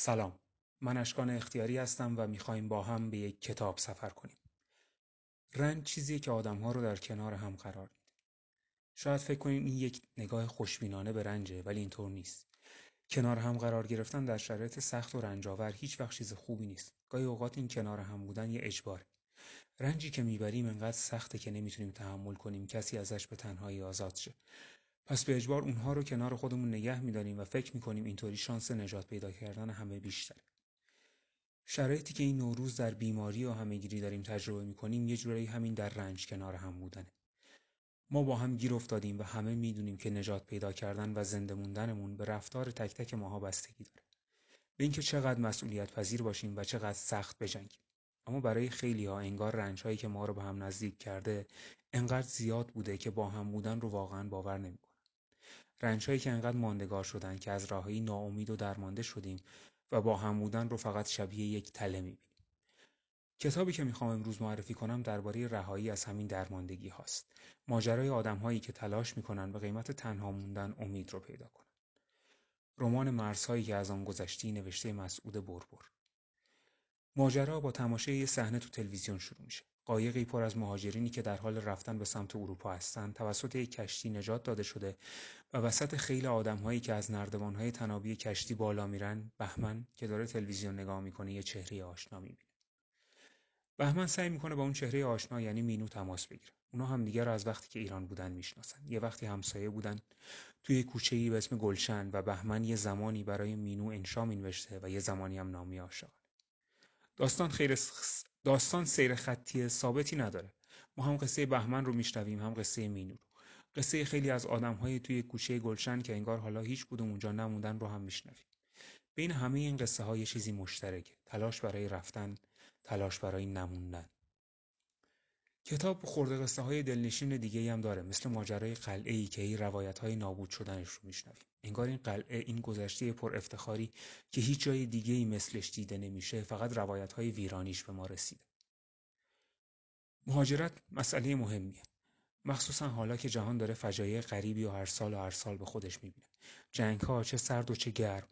سلام. من اشکان اختیاری هستم و می‌خوایم با هم به یک کتاب سفر کنیم. رنج چیزیه که آدمها رو در کنار هم قرار میده. شاید فکر کنیم این یک نگاه خوشبینانه به رنجه ولی اینطور نیست. کنار هم قرار گرفتن در شرایط سخت و رنجاور هیچ وقت چیز خوبی نیست. گاهی اوقات این کنار هم بودن یه اجباره. رنجی که می‌بریم انقدر سخته که نمی‌تونیم تحمل کنیم کسی ازش به تنهایی آزاد شه. پس به اجبار اونها رو کنار خودمون نگه میداریم و فکر می‌کنیم اینطوری شانس نجات پیدا کردن همه بیشتره. شرایطی که این نوروز در بیماری و همهگیری داریم تجربه می‌کنیم یه جورایی همین در رنج کنار هم بودنه. ما با هم گیر افتادیم و همه می‌دونیم که نجات پیدا کردن و زنده موندنمون به رفتار تک تک ماها بستگی داره. به اینکه چقدر مسئولیت پذیر باشیم و چقدر سخت بجنگیم. اما برای خیلی ها انگار رنج هایی که ما رو به هم نزدیک کرده انقدر زیاد بوده که با هم بودن رو واقعا باور نمی‌کنه. رنجهایی که انقدر ماندگار شدن که از راههایی ناامید و درمانده شدیم و با هم بودن رو فقط شبیه یک تله می‌بینیم. کتابی که می‌خوام امروز معرفی کنم درباره رهایی از همین درماندگی هاست. ماجرای آدمهایی که تلاش می‌کنن به قیمت تنها موندن امید رو پیدا کنن. رمان مرزهایی که از آن گذشتی نوشته مسعود بربر. ماجرا با تماشای یه صحنه تو تلویزیون شروع میشه. قایقی پر از مهاجرینی که در حال رفتن به سمت اروپا هستند توسط یک کشتی نجات داده شده و وسط خیل آدمهایی که از نردبانهای تنابی کشتی بالا میرن بهمن که داره تلویزیون نگاه می‌کنه یه چهره آشنا می‌بینه. بهمن سعی می‌کنه با اون چهره آشنا یعنی مینو تماس بگیره. اونا هم دیگر رو از وقتی که ایران بودن می‌شناسن. یه وقتی همسایه بودن توی کوچه‌ای به اسم گلشن و بهمن یه زمانی برای مینو انشا مینوشته و یه زمانی هم نامی عاشقانه. داستان خیر داستان سیر خطی ثابتی نداره. ما هم قصه بهمن رو میشنویم هم قصه مینو رو. قصه خیلی از آدمهای توی کوچه گلشن که انگار حالا هیچ کدوم اونجا نموندن رو هم میشنویم. بین همه این قصه های چیزی مشترکه. تلاش برای رفتن تلاش برای نموندن. کتاب خورده قصه های دلنشین دیگه هم داره مثل ماجرای قلعه ای که ای روایت های نابود شدنش رو میشنویم. انگار این قلعه این گذشته پر افتخاری که هیچ جای دیگه ای مثلش دیده نمیشه فقط روایت های ویرانیش به ما رسیده. مهاجرت مسئله مهمیه. مخصوصا حالا که جهان داره فجایع غریبی و هر سال و هر سال به خودش می‌بینه. جنگ ها چه سرد و چه گرم.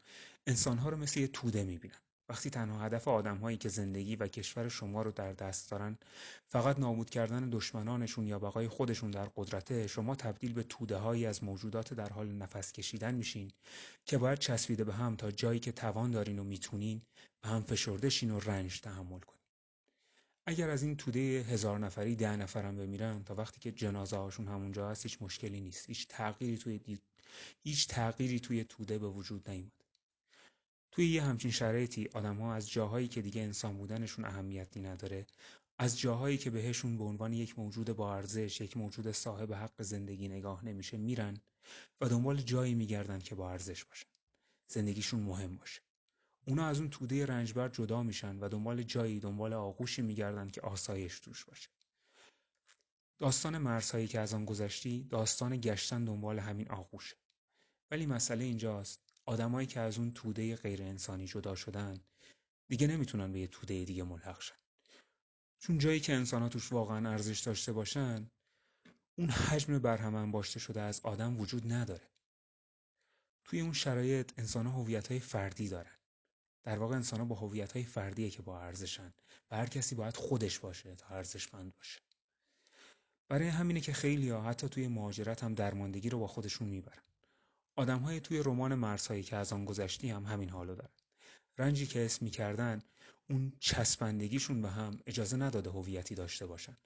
انسان ها رو مثل یه توده می‌بینن. وقتی تنها هدف آدمهایی که زندگی و کشور شما رو در دست دارن فقط نابود کردن دشمنانشون یا بقای خودشون در قدرته شما تبدیل به توده هایی از موجودات در حال نفس کشیدن میشین که باید چسبیده به هم تا جایی که توان دارین و می‌تونین به هم فشرده شین و رنج تحمل کنین. اگر از این توده هزار نفری ده نفرم بمیرن تا وقتی که جنازه هاشون همونجا هست هیچ مشکلی نیست. هیچ تغییری توی دید... هیچ تغییری توی توده به وجود نیومد توی یه همچین شرایطی آدم ها از جاهایی که دیگه انسان بودنشون اهمیتی نداره از جاهایی که بهشون به عنوان یک موجود با ارزش یک موجود صاحب حق زندگی نگاه نمیشه میرن و دنبال جایی میگردن که با ارزش باشن. زندگیشون مهم باشه. اونا از اون توده رنجبر جدا میشن و دنبال جایی دنبال آغوشی میگردن که آسایش توش باشه. داستان مرزهایی که از آن گذشتی داستان گشتن دنبال همین آغوشه. ولی مسئله اینجاست آدمایی که از اون توده غیر انسانی جدا شدن دیگه نمی‌تونن به یه توده دیگه ملحق شن. چون جایی که انسان توش واقعا ارزش داشته باشن اون حجم برهم باشته شده از آدم وجود نداره. توی اون شرایط انسان ها فردی دارن. در واقع انسان ها با هویت های فردیه که با ارزشن و هر کسی باید خودش باشه تا ارزشمند باشه. برای همینه که خیلی ها حتی توی مهاجرت هم درماندگی رو با خودشون می‌برن. های توی رمان مرزهایی که از آن گذشتی هم همین حالو دارن. رنجی که اسم می‌کردن اون چسبندگیشون به هم اجازه نداده هویتی داشته باشن.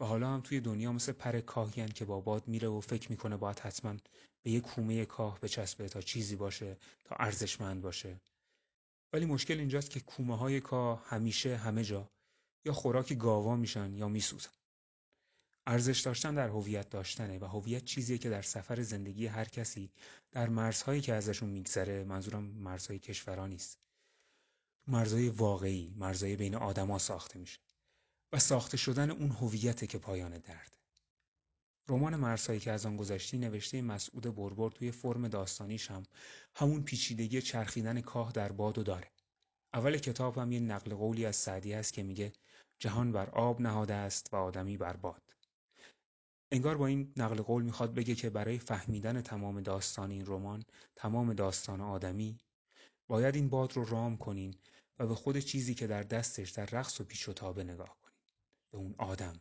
و حالا هم توی دنیا مثل پر کاهیان که با باد میره و فکر می‌کنه باید حتما به یه کومه کاه بچسبه تا چیزی باشه تا ارزشمند باشه. ولی مشکل اینجاست که کومه های کاه همیشه همه جا یا خوراک گاوا میشن یا میسوزن. ارزش داشتن در هویت داشتنه و هویت چیزیه که در سفر زندگی هر کسی در مرزهایی که ازشون میگذره منظورم مرزهای کشورها نیست. مرزهای واقعی مرزهای بین آدما ساخته میشه و ساخته شدن اون هویته که پایان درده رمان مرزهایی که از آن گذشتی نوشته مسعود بربر توی فرم داستانیش هم همون پیچیدگی چرخیدن کاه در باد و داره. اول کتاب هم یه نقل قولی از سعدی هست که میگه جهان بر آب نهاده است و آدمی بر باد. انگار با این نقل قول می‌خواد بگه که برای فهمیدن تمام داستان این رمان تمام داستان آدمی باید این باد رو رام کنین و به خود چیزی که در دستش در رقص و پیچ و تابه نگاه کنین. به اون آدم.